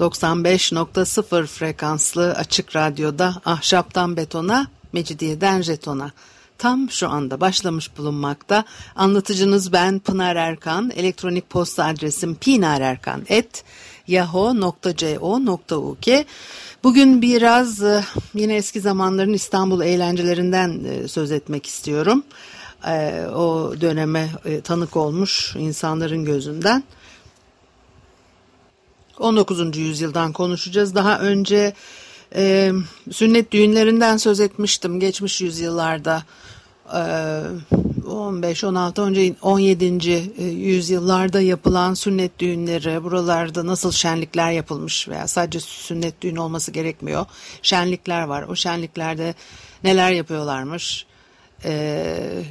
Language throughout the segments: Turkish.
95.0 frekanslı açık radyoda ahşaptan betona, mecidiyeden jetona. Tam şu anda başlamış bulunmakta. Anlatıcınız ben Pınar Erkan. Elektronik posta adresim pinarerkan.yahoo.co.uk Bugün biraz e, yine eski zamanların İstanbul eğlencelerinden e, söz etmek istiyorum. E, o döneme tanık olmuş insanların gözünden. 19. yüzyıldan konuşacağız. Daha önce e, sünnet düğünlerinden söz etmiştim geçmiş yüzyıllarda. E, 15, 16, önce 17. yüzyıllarda yapılan sünnet düğünleri, buralarda nasıl şenlikler yapılmış veya sadece sünnet düğün olması gerekmiyor. Şenlikler var. O şenliklerde neler yapıyorlarmış? E,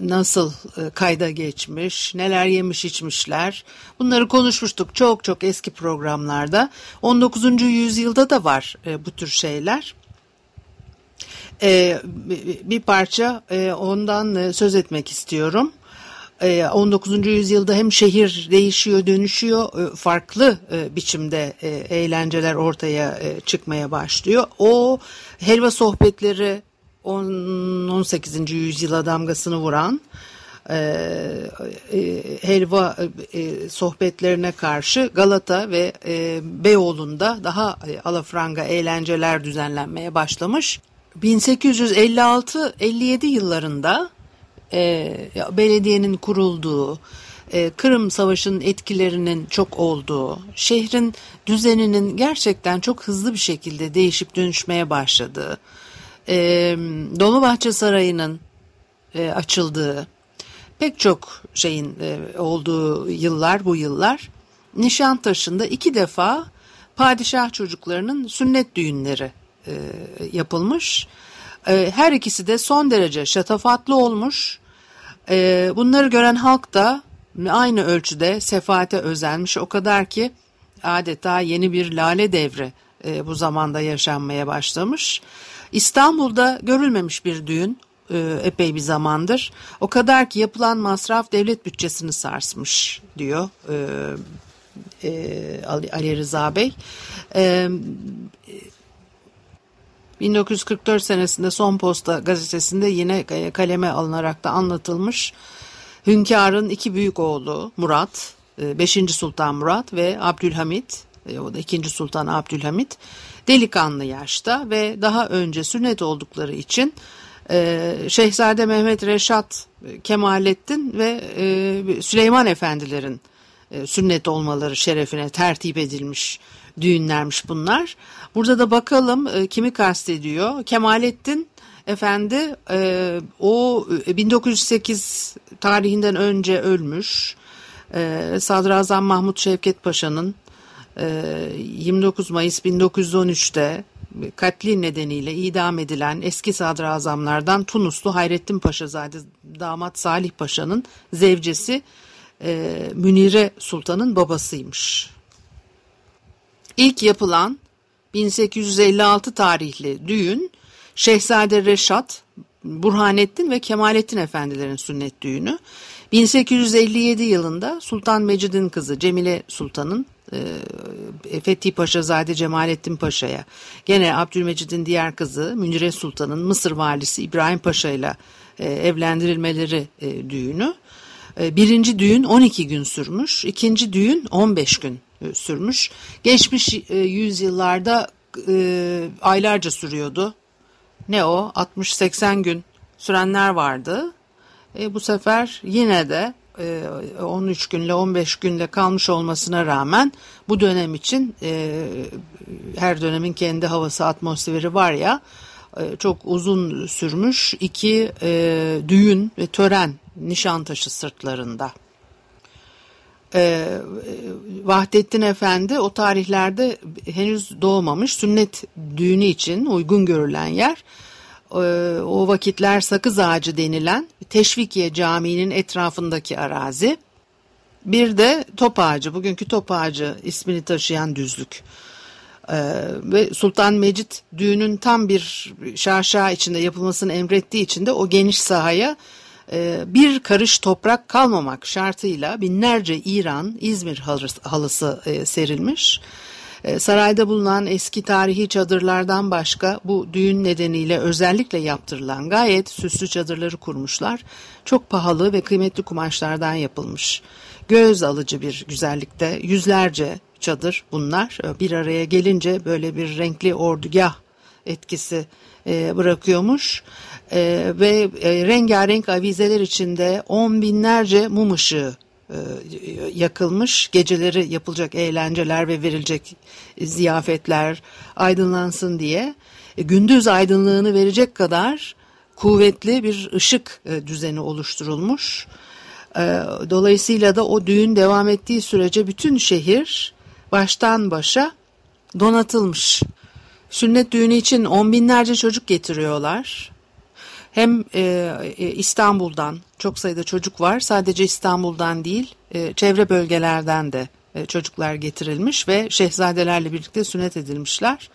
nasıl e, kayda geçmiş, neler yemiş içmişler. Bunları konuşmuştuk çok çok eski programlarda. 19. yüzyılda da var e, bu tür şeyler. E, bir parça e, ondan e, söz etmek istiyorum. 19. E, yüzyılda hem şehir değişiyor, dönüşüyor, farklı biçimde eğlenceler ortaya çıkmaya başlıyor. O helva sohbetleri 18. yüzyıla damgasını vuran e, e, helva e, sohbetlerine karşı Galata ve Beyoğlu'nda daha alafranga eğlenceler düzenlenmeye başlamış. 1856-57 yıllarında belediyenin kurulduğu, Kırım Savaşı'nın etkilerinin çok olduğu, şehrin düzeninin gerçekten çok hızlı bir şekilde değişip dönüşmeye başladığı, e, Dolmabahçe Sarayı'nın e, açıldığı, pek çok şeyin e, olduğu yıllar bu yıllar. Nişantaşı'nda iki defa padişah çocuklarının sünnet düğünleri e, yapılmış. E, her ikisi de son derece şatafatlı olmuş. E, bunları gören halk da aynı ölçüde sefaate özenmiş. O kadar ki adeta yeni bir lale devri e, bu zamanda yaşanmaya başlamış. İstanbul'da görülmemiş bir düğün e, epey bir zamandır. O kadar ki yapılan masraf devlet bütçesini sarsmış diyor e, e, Ali Rıza Bey. 1944 senesinde Son Posta gazetesinde yine kaleme alınarak da anlatılmış. Hünkârın iki büyük oğlu Murat, 5. Sultan Murat ve Abdülhamit, o da 2. Sultan Abdülhamit delikanlı yaşta ve daha önce sünnet oldukları için e, Şehzade Mehmet Reşat Kemalettin ve e, Süleyman Efendilerin e, sünnet olmaları şerefine tertip edilmiş düğünlermiş bunlar. Burada da bakalım e, kimi kastediyor. Kemalettin Efendi e, o 1908 tarihinden önce ölmüş. E, Sadrazam Mahmut Şevket Paşa'nın 29 ee, Mayıs 1913'te katli nedeniyle idam edilen eski sadrazamlardan Tunuslu Hayrettin Paşazade damat Salih Paşa'nın zevcesi e, Münire Sultan'ın babasıymış. İlk yapılan 1856 tarihli düğün Şehzade Reşat, Burhanettin ve Kemalettin Efendilerin sünnet düğünü. 1857 yılında Sultan Mecid'in kızı Cemile Sultan'ın Fethi Paşazade Cemalettin Paşa'ya, gene Abdülmecid'in diğer kızı Münire Sultan'ın Mısır valisi İbrahim Paşa ile e, evlendirilmeleri e, düğünü. E, birinci düğün 12 gün sürmüş, ikinci düğün 15 gün e, sürmüş. Geçmiş e, yüzyıllarda e, aylarca sürüyordu. Ne o? 60-80 gün sürenler vardı. E, bu sefer yine de 13 e, günle 15 günle kalmış olmasına rağmen bu dönem için e, her dönemin kendi havası atmosferi var ya e, çok uzun sürmüş iki düğün ve tören Nişantaşı sırtlarında. Vahdettin Efendi o tarihlerde henüz doğmamış sünnet düğünü için uygun görülen yer o vakitler Sakız Ağacı denilen Teşvikiye Camii'nin etrafındaki arazi. Bir de Top Ağacı, bugünkü Top Ağacı ismini taşıyan düzlük. Ee, ve Sultan Mecit düğünün tam bir şaşa içinde yapılmasını emrettiği için de o geniş sahaya e, bir karış toprak kalmamak şartıyla binlerce İran İzmir halısı e, serilmiş. Sarayda bulunan eski tarihi çadırlardan başka bu düğün nedeniyle özellikle yaptırılan gayet süslü çadırları kurmuşlar. Çok pahalı ve kıymetli kumaşlardan yapılmış. Göz alıcı bir güzellikte yüzlerce çadır bunlar bir araya gelince böyle bir renkli ordugah etkisi bırakıyormuş. E, ve e, rengarenk avizeler içinde on binlerce mum ışığı e, yakılmış. Geceleri yapılacak eğlenceler ve verilecek ziyafetler aydınlansın diye e, gündüz aydınlığını verecek kadar kuvvetli bir ışık e, düzeni oluşturulmuş. E, dolayısıyla da o düğün devam ettiği sürece bütün şehir baştan başa donatılmış. Sünnet düğünü için on binlerce çocuk getiriyorlar hem e, e, İstanbul'dan çok sayıda çocuk var. Sadece İstanbul'dan değil, e, çevre bölgelerden de e, çocuklar getirilmiş ve şehzadelerle birlikte sünnet edilmişler.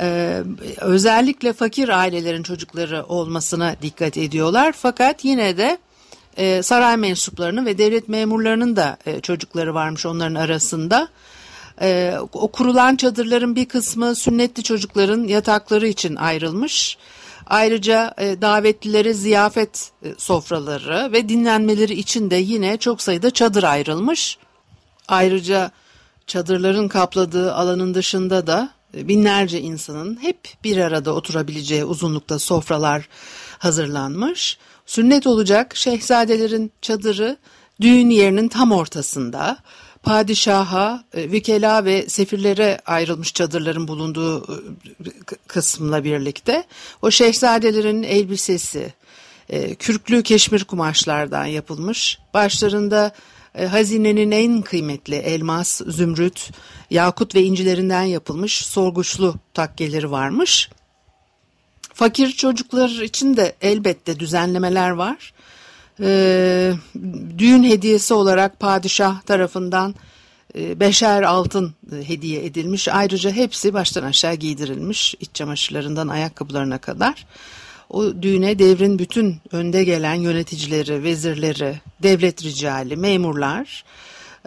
E, özellikle fakir ailelerin çocukları olmasına dikkat ediyorlar. Fakat yine de e, saray mensuplarının ve devlet memurlarının da e, çocukları varmış onların arasında. E, o kurulan çadırların bir kısmı sünnetli çocukların yatakları için ayrılmış. Ayrıca e, davetlilere ziyafet e, sofraları ve dinlenmeleri için de yine çok sayıda çadır ayrılmış. Ayrıca çadırların kapladığı alanın dışında da e, binlerce insanın hep bir arada oturabileceği uzunlukta sofralar hazırlanmış. Sünnet olacak şehzadelerin çadırı düğün yerinin tam ortasında padişaha, e, vükela ve sefirlere ayrılmış çadırların bulunduğu e, kısımla birlikte o şehzadelerin elbisesi, e, kürklü keşmir kumaşlardan yapılmış, başlarında hazinenin en kıymetli elmas, zümrüt, yakut ve incilerinden yapılmış sorguçlu takkeleri varmış. Fakir çocuklar için de elbette düzenlemeler var e, düğün hediyesi olarak padişah tarafından e, beşer altın e, hediye edilmiş. Ayrıca hepsi baştan aşağı giydirilmiş iç çamaşırlarından ayakkabılarına kadar. O düğüne devrin bütün önde gelen yöneticileri, vezirleri, devlet ricali, memurlar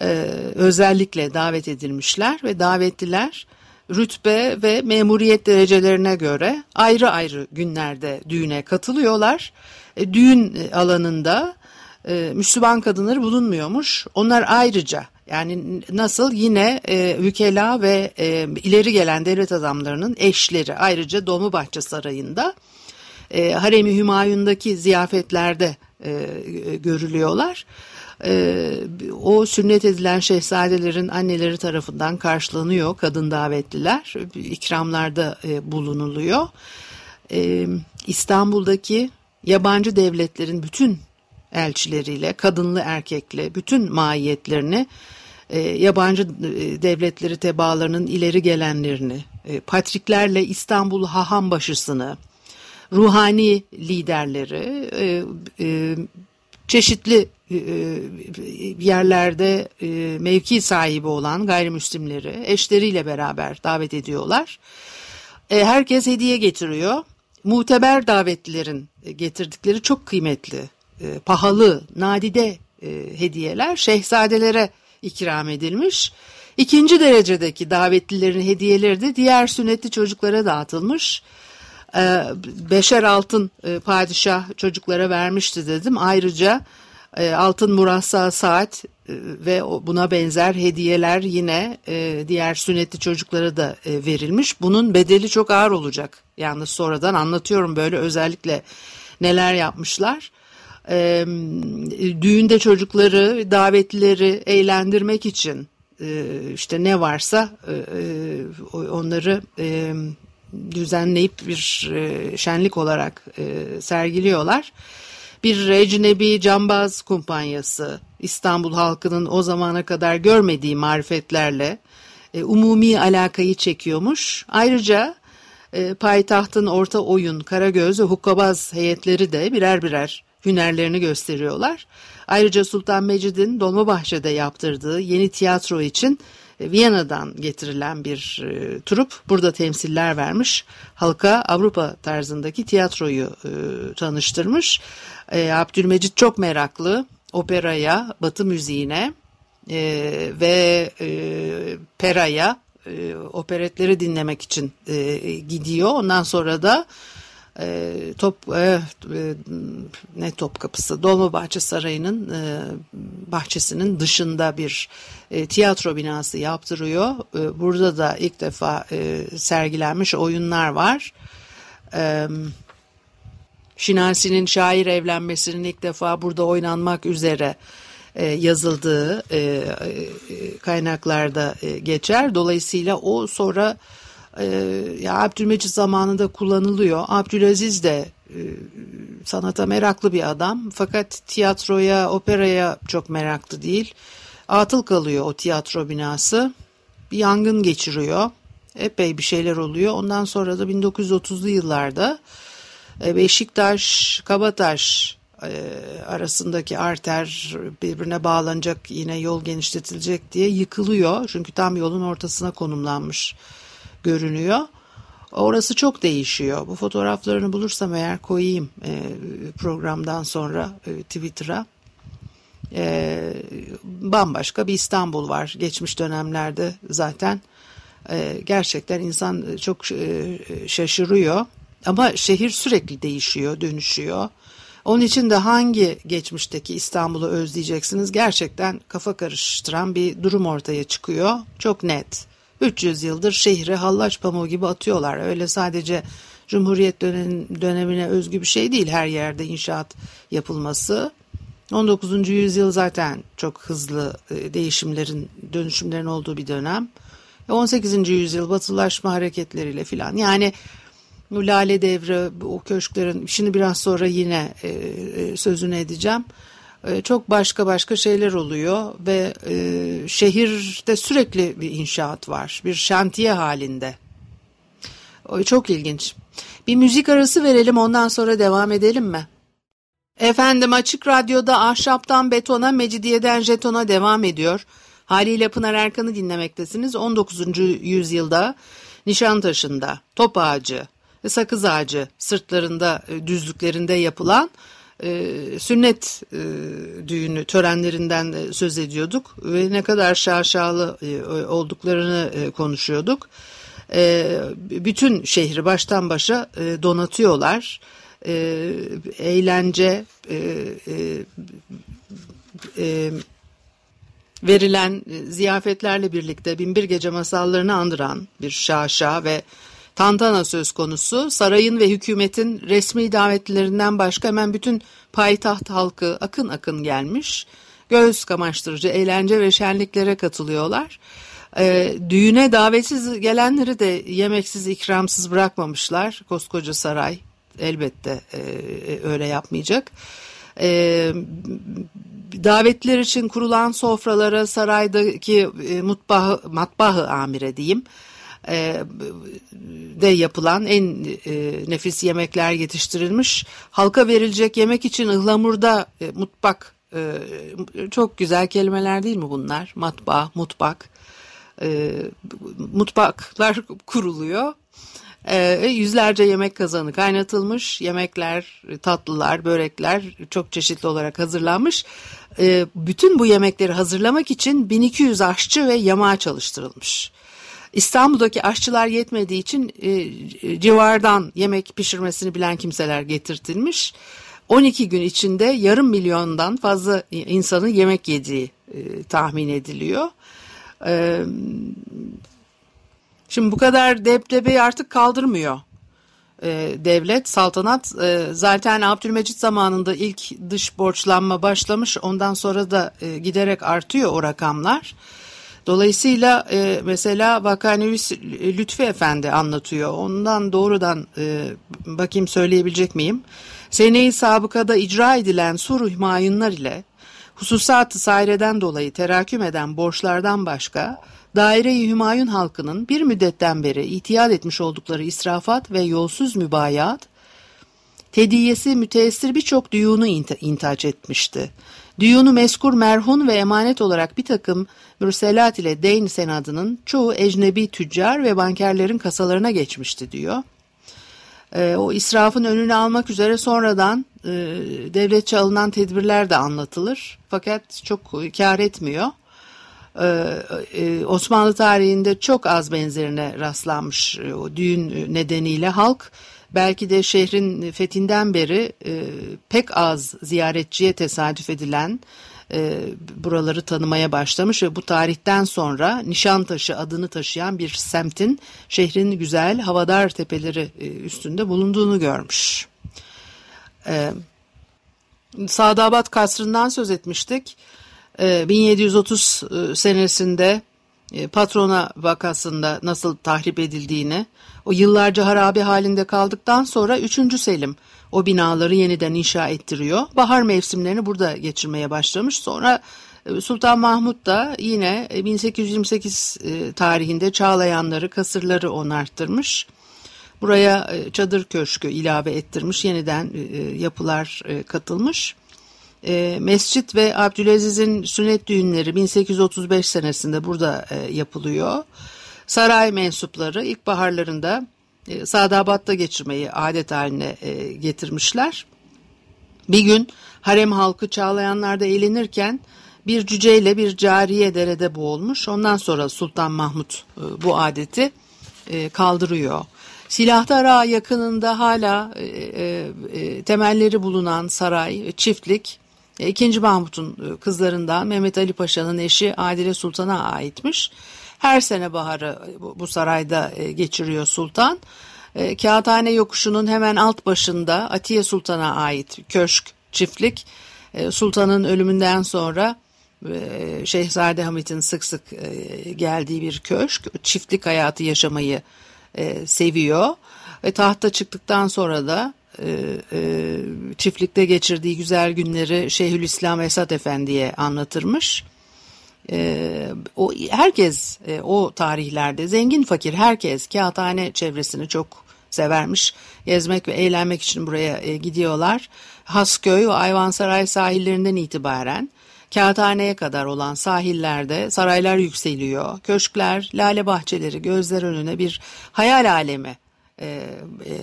e, özellikle davet edilmişler ve davetliler rütbe ve memuriyet derecelerine göre ayrı ayrı günlerde düğüne katılıyorlar e, düğün alanında e, Müslüman kadınları bulunmuyormuş. Onlar ayrıca yani nasıl yine e, vükela ve e, ileri gelen devlet adamlarının eşleri ayrıca Dolmabahçe Sarayı'nda e, Haremi Hümayun'daki ziyafetlerde e, görülüyorlar. E, o sünnet edilen şehzadelerin anneleri tarafından karşılanıyor kadın davetliler ikramlarda e, bulunuluyor. E, İstanbul'daki yabancı devletlerin bütün elçileriyle, kadınlı erkekli bütün mahiyetlerini, e, yabancı e, devletleri tebaalarının ileri gelenlerini, e, patriklerle İstanbul haham başısını, ruhani liderleri, e, e, çeşitli e, yerlerde e, mevki sahibi olan gayrimüslimleri eşleriyle beraber davet ediyorlar. E, herkes hediye getiriyor muteber davetlilerin e, getirdikleri çok kıymetli, e, pahalı, nadide e, hediyeler şehzadelere ikram edilmiş. İkinci derecedeki davetlilerin hediyeleri de diğer sünnetli çocuklara dağıtılmış. E, beşer altın e, padişah çocuklara vermişti dedim. Ayrıca altın murassa saat e, ve buna benzer hediyeler yine e, diğer sünnetli çocuklara da e, verilmiş. Bunun bedeli çok ağır olacak. Yalnız sonradan anlatıyorum böyle özellikle neler yapmışlar. E, düğünde çocukları, davetlileri eğlendirmek için e, işte ne varsa e, e onları e, düzenleyip bir e, şenlik olarak e, sergiliyorlar bir ecnebi cambaz kumpanyası İstanbul halkının o zamana kadar görmediği marifetlerle e, umumi alakayı çekiyormuş. Ayrıca e, payitahtın orta oyun, karagöz ve hukkabaz heyetleri de birer birer hünerlerini gösteriyorlar. Ayrıca Sultan Mecid'in Dolmabahçe'de yaptırdığı yeni tiyatro için e, Viyana'dan getirilen bir e, trup burada temsiller vermiş. Halka Avrupa tarzındaki tiyatroyu e, tanıştırmış. E, Abdülmecit çok meraklı operaya, batı müziğine e, ve e, peraya, e, operetleri dinlemek için e, gidiyor. Ondan sonra da e, top e, e, ne top kapısı Dolmabahçe Sarayı'nın e, bahçesinin dışında bir e, tiyatro binası yaptırıyor. E, burada da ilk defa e, sergilenmiş oyunlar var. E, Şinasi'nin şair evlenmesinin ilk defa burada oynanmak üzere e, yazıldığı e, e, kaynaklarda e, geçer. Dolayısıyla o sonra e, ya Abdülmecit zamanında kullanılıyor. Abdülaziz de e, sanata meraklı bir adam fakat tiyatroya, operaya çok meraklı değil. Atıl kalıyor o tiyatro binası. Bir yangın geçiriyor. Epey bir şeyler oluyor. Ondan sonra da 1930'lu yıllarda Beşiktaş, Kabataş e, arasındaki arter birbirine bağlanacak yine yol genişletilecek diye yıkılıyor. Çünkü tam yolun ortasına konumlanmış görünüyor. Orası çok değişiyor. Bu fotoğraflarını bulursam eğer koyayım e, programdan sonra Twitter'a. bambaşka bir İstanbul var geçmiş dönemlerde zaten. gerçekten insan çok şaşırıyor. Ama şehir sürekli değişiyor, dönüşüyor. Onun için de hangi geçmişteki İstanbul'u özleyeceksiniz gerçekten kafa karıştıran bir durum ortaya çıkıyor. Çok net. 300 yıldır şehri hallaç pamuğu gibi atıyorlar. Öyle sadece Cumhuriyet dönemine özgü bir şey değil her yerde inşaat yapılması. 19. yüzyıl zaten çok hızlı e, değişimlerin, dönüşümlerin olduğu bir dönem. 18. yüzyıl batılaşma hareketleriyle filan. Yani Lale Devri, o köşklerin şimdi biraz sonra yine e, e, sözünü edeceğim. E, çok başka başka şeyler oluyor ve e, şehirde sürekli bir inşaat var. Bir şantiye halinde. O çok ilginç. Bir müzik arası verelim ondan sonra devam edelim mi? Efendim Açık Radyo'da ahşaptan betona, mecidiyeden jetona devam ediyor. Haliyle Pınar Erkan'ı dinlemektesiniz. 19. yüzyılda Nişantaşı'nda top ağacı, sakız ağacı sırtlarında e, düzlüklerinde yapılan e, sünnet e, düğünü törenlerinden söz ediyorduk ve ne kadar şaşalı e, olduklarını e, konuşuyorduk. E, bütün şehri baştan başa e, donatıyorlar. E, eğlence, e, e, e, verilen ziyafetlerle birlikte binbir gece masallarını andıran bir şaşa ve tantana söz konusu. Sarayın ve hükümetin resmi davetlilerinden başka hemen bütün payitaht halkı akın akın gelmiş. Göz kamaştırıcı eğlence ve şenliklere katılıyorlar. E, düğüne davetsiz gelenleri de yemeksiz ikramsız bırakmamışlar. Koskoca saray elbette e, öyle yapmayacak. E, davetler için kurulan sofralara saraydaki e, mutbahı, matbahı amire diyeyim e, de yapılan en e, nefis yemekler yetiştirilmiş. Halka verilecek yemek için ıhlamurda e, mutbak çok güzel kelimeler değil mi bunlar? Matbaa, mutbak. Mutbaklar kuruluyor. yüzlerce yemek kazanı kaynatılmış. Yemekler, tatlılar, börekler çok çeşitli olarak hazırlanmış. bütün bu yemekleri hazırlamak için 1200 aşçı ve yamağa çalıştırılmış. İstanbul'daki aşçılar yetmediği için e, e, civardan yemek pişirmesini bilen kimseler getirtilmiş. 12 gün içinde yarım milyondan fazla insanın yemek yediği e, tahmin ediliyor. E, şimdi bu kadar deptebeyi artık kaldırmıyor e, devlet, saltanat. E, zaten Abdülmecit zamanında ilk dış borçlanma başlamış. Ondan sonra da e, giderek artıyor o rakamlar. Dolayısıyla e, mesela Vakanevis Lütfi Efendi anlatıyor. Ondan doğrudan e, bakayım söyleyebilecek miyim? Sene-i sabıkada icra edilen suruh mayınlar ile hususat-ı saireden dolayı teraküm eden borçlardan başka, daire-i Hümayun halkının bir müddetten beri itiyat etmiş oldukları israfat ve yolsuz mübayat, tediyesi müteessir birçok düğunu intaç etmişti. Düğunu meskur merhun ve emanet olarak bir takım mürselat ile deyn senadının çoğu ecnebi tüccar ve bankerlerin kasalarına geçmişti diyor. E, o israfın önünü almak üzere sonradan e, devletçe alınan tedbirler de anlatılır. Fakat çok kar etmiyor. E, e, Osmanlı tarihinde çok az benzerine rastlanmış e, o düğün nedeniyle halk belki de şehrin fethinden beri e, pek az ziyaretçiye tesadüf edilen e, buraları tanımaya başlamış ve bu tarihten sonra Nişantaşı adını taşıyan bir semtin şehrin güzel havadar tepeleri e, üstünde bulunduğunu görmüş. E, Sadabat Kasrı'ndan söz etmiştik. E, 1730 e, senesinde patrona vakasında nasıl tahrip edildiğini, o yıllarca harabe halinde kaldıktan sonra 3. Selim o binaları yeniden inşa ettiriyor. Bahar mevsimlerini burada geçirmeye başlamış. Sonra e, Sultan Mahmut da yine 1828 e, tarihinde Çağlayanları, kasırları onarttırmış. Buraya çadır köşkü ilave ettirmiş, yeniden yapılar katılmış. Mescit ve Abdülaziz'in sünnet düğünleri 1835 senesinde burada yapılıyor. Saray mensupları ilkbaharlarında e, Sadabat'ta geçirmeyi adet haline e, getirmişler. Bir gün harem halkı Çağlayanlar'da eğlenirken bir cüceyle bir cariye derede boğulmuş. Ondan sonra Sultan Mahmut e, bu adeti e, kaldırıyor. Silahdara yakınında hala e, e, e, temelleri bulunan saray, çiftlik, e, 2. Mahmut'un e, kızlarından Mehmet Ali Paşa'nın eşi Adile Sultan'a aitmiş. Her sene baharı bu sarayda e, geçiriyor sultan. E, Kağıthane yokuşunun hemen alt başında Atiye Sultan'a ait köşk, çiftlik e, sultanın ölümünden sonra Şehzade Hamit'in sık sık geldiği bir köşk. Çiftlik hayatı yaşamayı seviyor. Ve tahta çıktıktan sonra da çiftlikte geçirdiği güzel günleri Şeyhülislam Esat Efendi'ye anlatırmış. E, o herkes e, o tarihlerde zengin fakir herkes kağıthane çevresini çok severmiş. Gezmek ve eğlenmek için buraya e, gidiyorlar. Hasköy ve Ayvansaray sahillerinden itibaren Kağıthane'ye kadar olan sahillerde saraylar yükseliyor. Köşkler, lale bahçeleri gözler önüne bir hayal alemi e, e,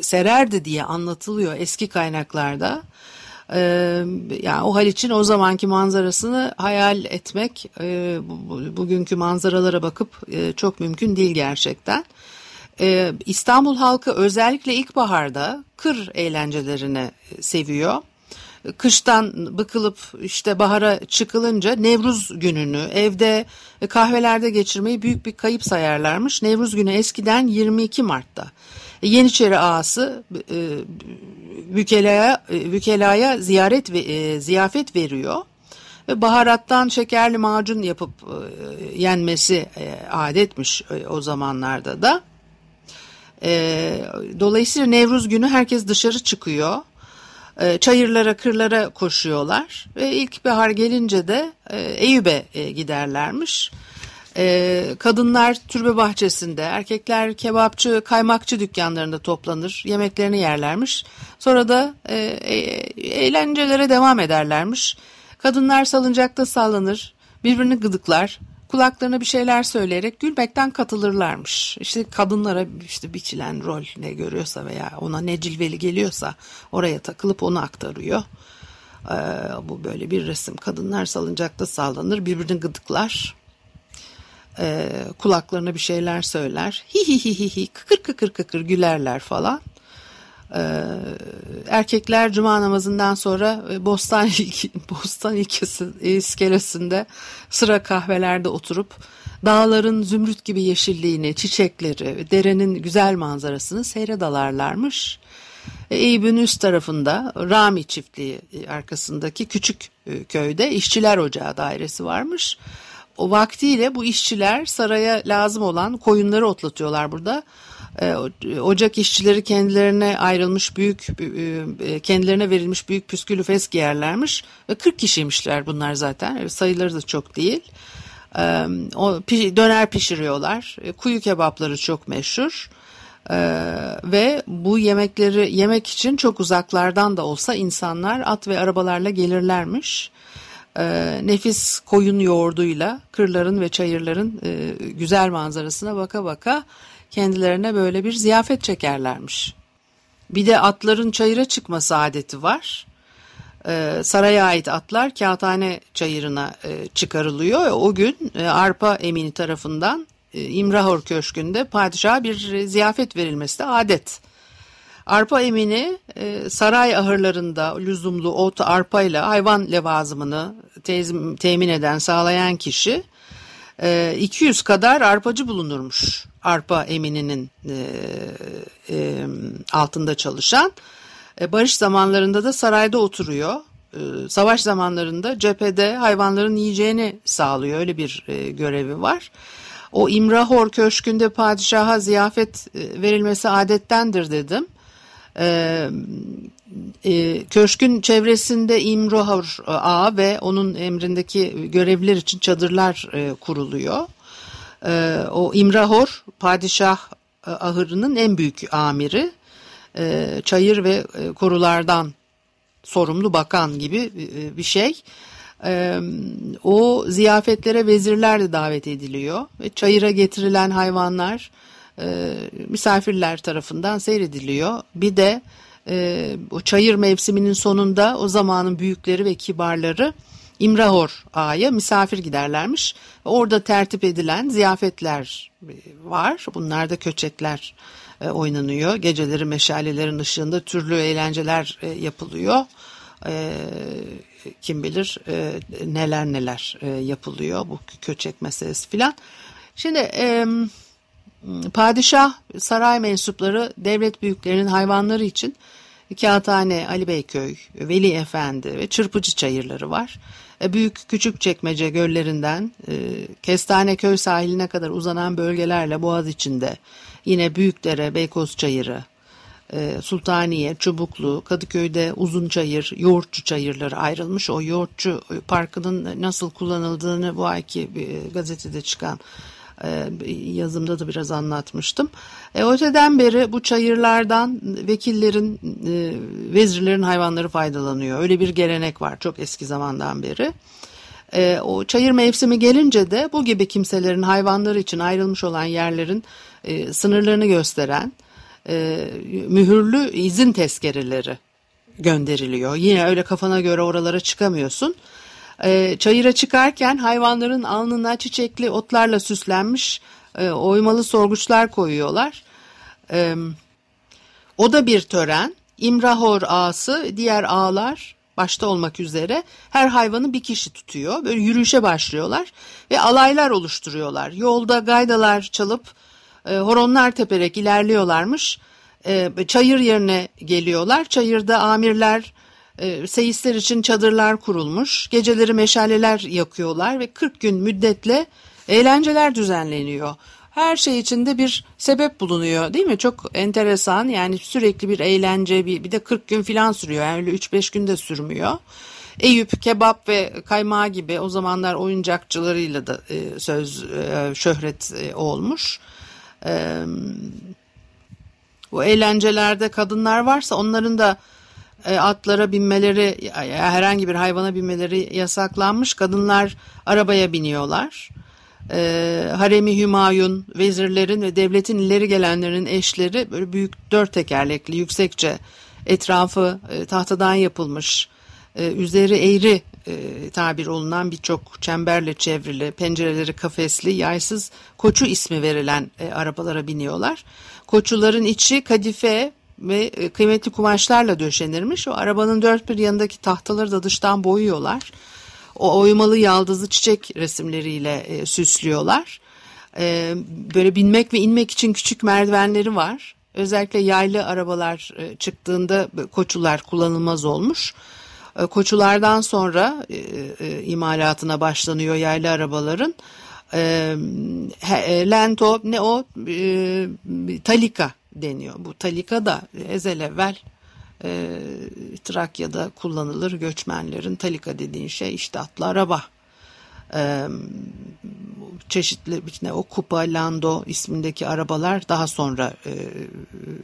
sererdi diye anlatılıyor eski kaynaklarda. Ee, yani o Haliç'in o zamanki manzarasını hayal etmek e, bugünkü manzaralara bakıp e, çok mümkün değil gerçekten. Ee, İstanbul halkı özellikle ilkbaharda kır eğlencelerini seviyor. Kıştan bıkılıp işte bahara çıkılınca Nevruz gününü evde kahvelerde geçirmeyi büyük bir kayıp sayarlarmış. Nevruz günü eskiden 22 Mart'ta. Yeniçeri ağası e, Bükela'ya Bükela'ya ziyaret ve e, ziyafet veriyor ve baharattan şekerli macun yapıp e, yenmesi e, adetmiş e, o zamanlarda da. E, dolayısıyla Nevruz günü herkes dışarı çıkıyor. E, çayırlara, kırlara koşuyorlar ve ilk bahar gelince de e, Eyüp'e e, giderlermiş. E, kadınlar türbe bahçesinde, erkekler kebapçı, kaymakçı dükkanlarında toplanır, yemeklerini yerlermiş. Sonra da e, e, eğlencelere devam ederlermiş. Kadınlar salıncakta sallanır, birbirini gıdıklar, kulaklarına bir şeyler söyleyerek gülmekten katılırlarmış. İşte kadınlara işte biçilen rol ne görüyorsa veya ona ne cilveli geliyorsa oraya takılıp onu aktarıyor. Ee, bu böyle bir resim. Kadınlar salıncakta sallanır, birbirini gıdıklar e, kulaklarına bir şeyler söyler. Hi hi hi hi hi kıkır kıkır kıkır gülerler falan. E, erkekler cuma namazından sonra e, Bostan Bostan ilkesi iskelesinde sıra kahvelerde oturup dağların zümrüt gibi yeşilliğini, çiçekleri, derenin güzel manzarasını seyredalarlarmış. E, Eyüp'ün üst tarafında Rami çiftliği arkasındaki küçük e, köyde işçiler ocağı dairesi varmış. O vaktiyle bu işçiler saraya lazım olan koyunları otlatıyorlar burada. E, ocak işçileri kendilerine ayrılmış büyük e, kendilerine verilmiş büyük püskülü fes giyerlermiş. 40 kişiymişler bunlar zaten. Sayıları da çok değil. E, o döner pişiriyorlar. Kuyu kebapları çok meşhur. ve bu yemekleri yemek için çok uzaklardan da olsa insanlar at ve arabalarla gelirlermiş. Nefis koyun yoğurduyla kırların ve çayırların güzel manzarasına baka baka kendilerine böyle bir ziyafet çekerlermiş. Bir de atların çayıra çıkması adeti var. Ee, saraya ait atlar kağıthane çayırına e, çıkarılıyor. O gün e, Arpa Emini tarafından e, İmrahor Köşkü'nde padişaha bir ziyafet verilmesi de adet. Arpa emini e, saray ahırlarında lüzumlu ot arpayla hayvan levazımını temin eden sağlayan kişi 200 kadar arpacı bulunurmuş arpa emininin e, e, altında çalışan. E, barış zamanlarında da sarayda oturuyor. E, savaş zamanlarında cephede hayvanların yiyeceğini sağlıyor. Öyle bir e, görevi var. O İmrahor Köşkü'nde padişaha ziyafet e, verilmesi adettendir dedim. E, e, köşkün çevresinde İmrahor Ağa ve onun emrindeki görevliler için çadırlar e, kuruluyor. E, o İmrahor padişah e, ahırının en büyük amiri. E, çayır ve e, korulardan sorumlu bakan gibi e, bir şey. E, o ziyafetlere vezirler de davet ediliyor. Ve çayıra getirilen hayvanlar e, misafirler tarafından seyrediliyor. Bir de e, o çayır mevsiminin sonunda o zamanın büyükleri ve kibarları İmrahor Ağa'ya misafir giderlermiş. Orada tertip edilen ziyafetler e, var. Bunlar da köçekler e, oynanıyor. Geceleri meşalelerin ışığında türlü eğlenceler yapılıyor. Kim bilir neler neler yapılıyor bu köçek meselesi filan. Şimdi padişah saray mensupları devlet büyüklerinin hayvanları için Kağıthane, Ali Beyköy, Veli Efendi ve Çırpıcı çayırları var. E, büyük küçük çekmece göllerinden e, Kestane köy sahiline kadar uzanan bölgelerle boğaz içinde yine Büyükdere, Beykoz Çayırı, e, Sultaniye, Çubuklu, Kadıköy'de Uzun Çayır, Yoğurtçu çayırları ayrılmış. O Yoğurtçu Parkı'nın nasıl kullanıldığını bu ayki gazetede çıkan yazımda da biraz anlatmıştım. E, öteden beri bu çayırlardan vekillerin, e, vezirlerin hayvanları faydalanıyor. Öyle bir gelenek var çok eski zamandan beri. E, o çayır mevsimi gelince de bu gibi kimselerin hayvanları için ayrılmış olan yerlerin e, sınırlarını gösteren e, mühürlü izin tezkereleri gönderiliyor. Yine öyle kafana göre oralara çıkamıyorsun. E, çayıra çıkarken hayvanların alnına çiçekli otlarla süslenmiş e, oymalı sorguçlar koyuyorlar. E, o da bir tören. İmrahor ağası diğer ağlar başta olmak üzere her hayvanı bir kişi tutuyor. Böyle yürüyüşe başlıyorlar ve alaylar oluşturuyorlar. Yolda gaydalar çalıp e, horonlar teperek ilerliyorlarmış. E, çayır yerine geliyorlar. Çayırda amirler e, seyisler için çadırlar kurulmuş. Geceleri meşaleler yakıyorlar ve 40 gün müddetle eğlenceler düzenleniyor. Her şey içinde bir sebep bulunuyor değil mi? Çok enteresan yani sürekli bir eğlence bir, bir de 40 gün falan sürüyor yani öyle 3-5 günde sürmüyor. Eyüp, kebap ve kaymağı gibi o zamanlar oyuncakçılarıyla da e, söz e, şöhret e, olmuş. E, bu eğlencelerde kadınlar varsa onların da e, atlara binmeleri herhangi bir hayvana binmeleri yasaklanmış. Kadınlar arabaya biniyorlar. E, Haremi Hümayun, vezirlerin ve devletin ileri gelenlerin eşleri böyle büyük dört tekerlekli yüksekçe etrafı e, tahtadan yapılmış e, üzeri eğri tabir olunan birçok çemberle çevrili pencereleri kafesli yaysız koçu ismi verilen arabalara biniyorlar. Koçuların içi kadife ve e, kıymetli kumaşlarla döşenirmiş. O arabanın dört bir yanındaki tahtaları da dıştan boyuyorlar. O oymalı yaldızlı çiçek resimleriyle e, süslüyorlar. E, böyle binmek ve inmek için küçük merdivenleri var. Özellikle yaylı arabalar e, çıktığında koçular kullanılmaz olmuş. E, koçulardan sonra e, e, imalatına başlanıyor yaylı arabaların. E, he, lento ne o? E, talika deniyor. Bu talika da ezel evvel e, Trakya'da kullanılır göçmenlerin talika dediğin şey işte atlı araba. E, çeşitli ne o Kupa Lando ismindeki arabalar daha sonra e,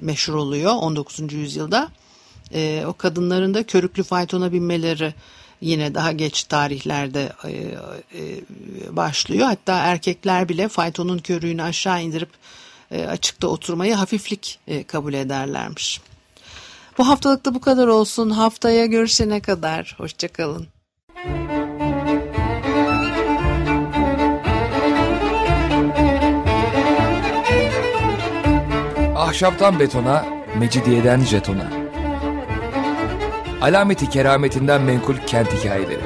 meşhur oluyor 19. yüzyılda. E, o kadınların da körüklü faytona binmeleri yine daha geç tarihlerde e, e, başlıyor. Hatta erkekler bile faytonun körüğünü aşağı indirip e, açıkta oturmayı hafiflik e, kabul ederlermiş. Bu haftalıkta bu kadar olsun. Haftaya görüşene kadar. Hoşçakalın. Ahşaptan betona, mecidiyeden jetona. Alameti kerametinden menkul kent hikayeleri.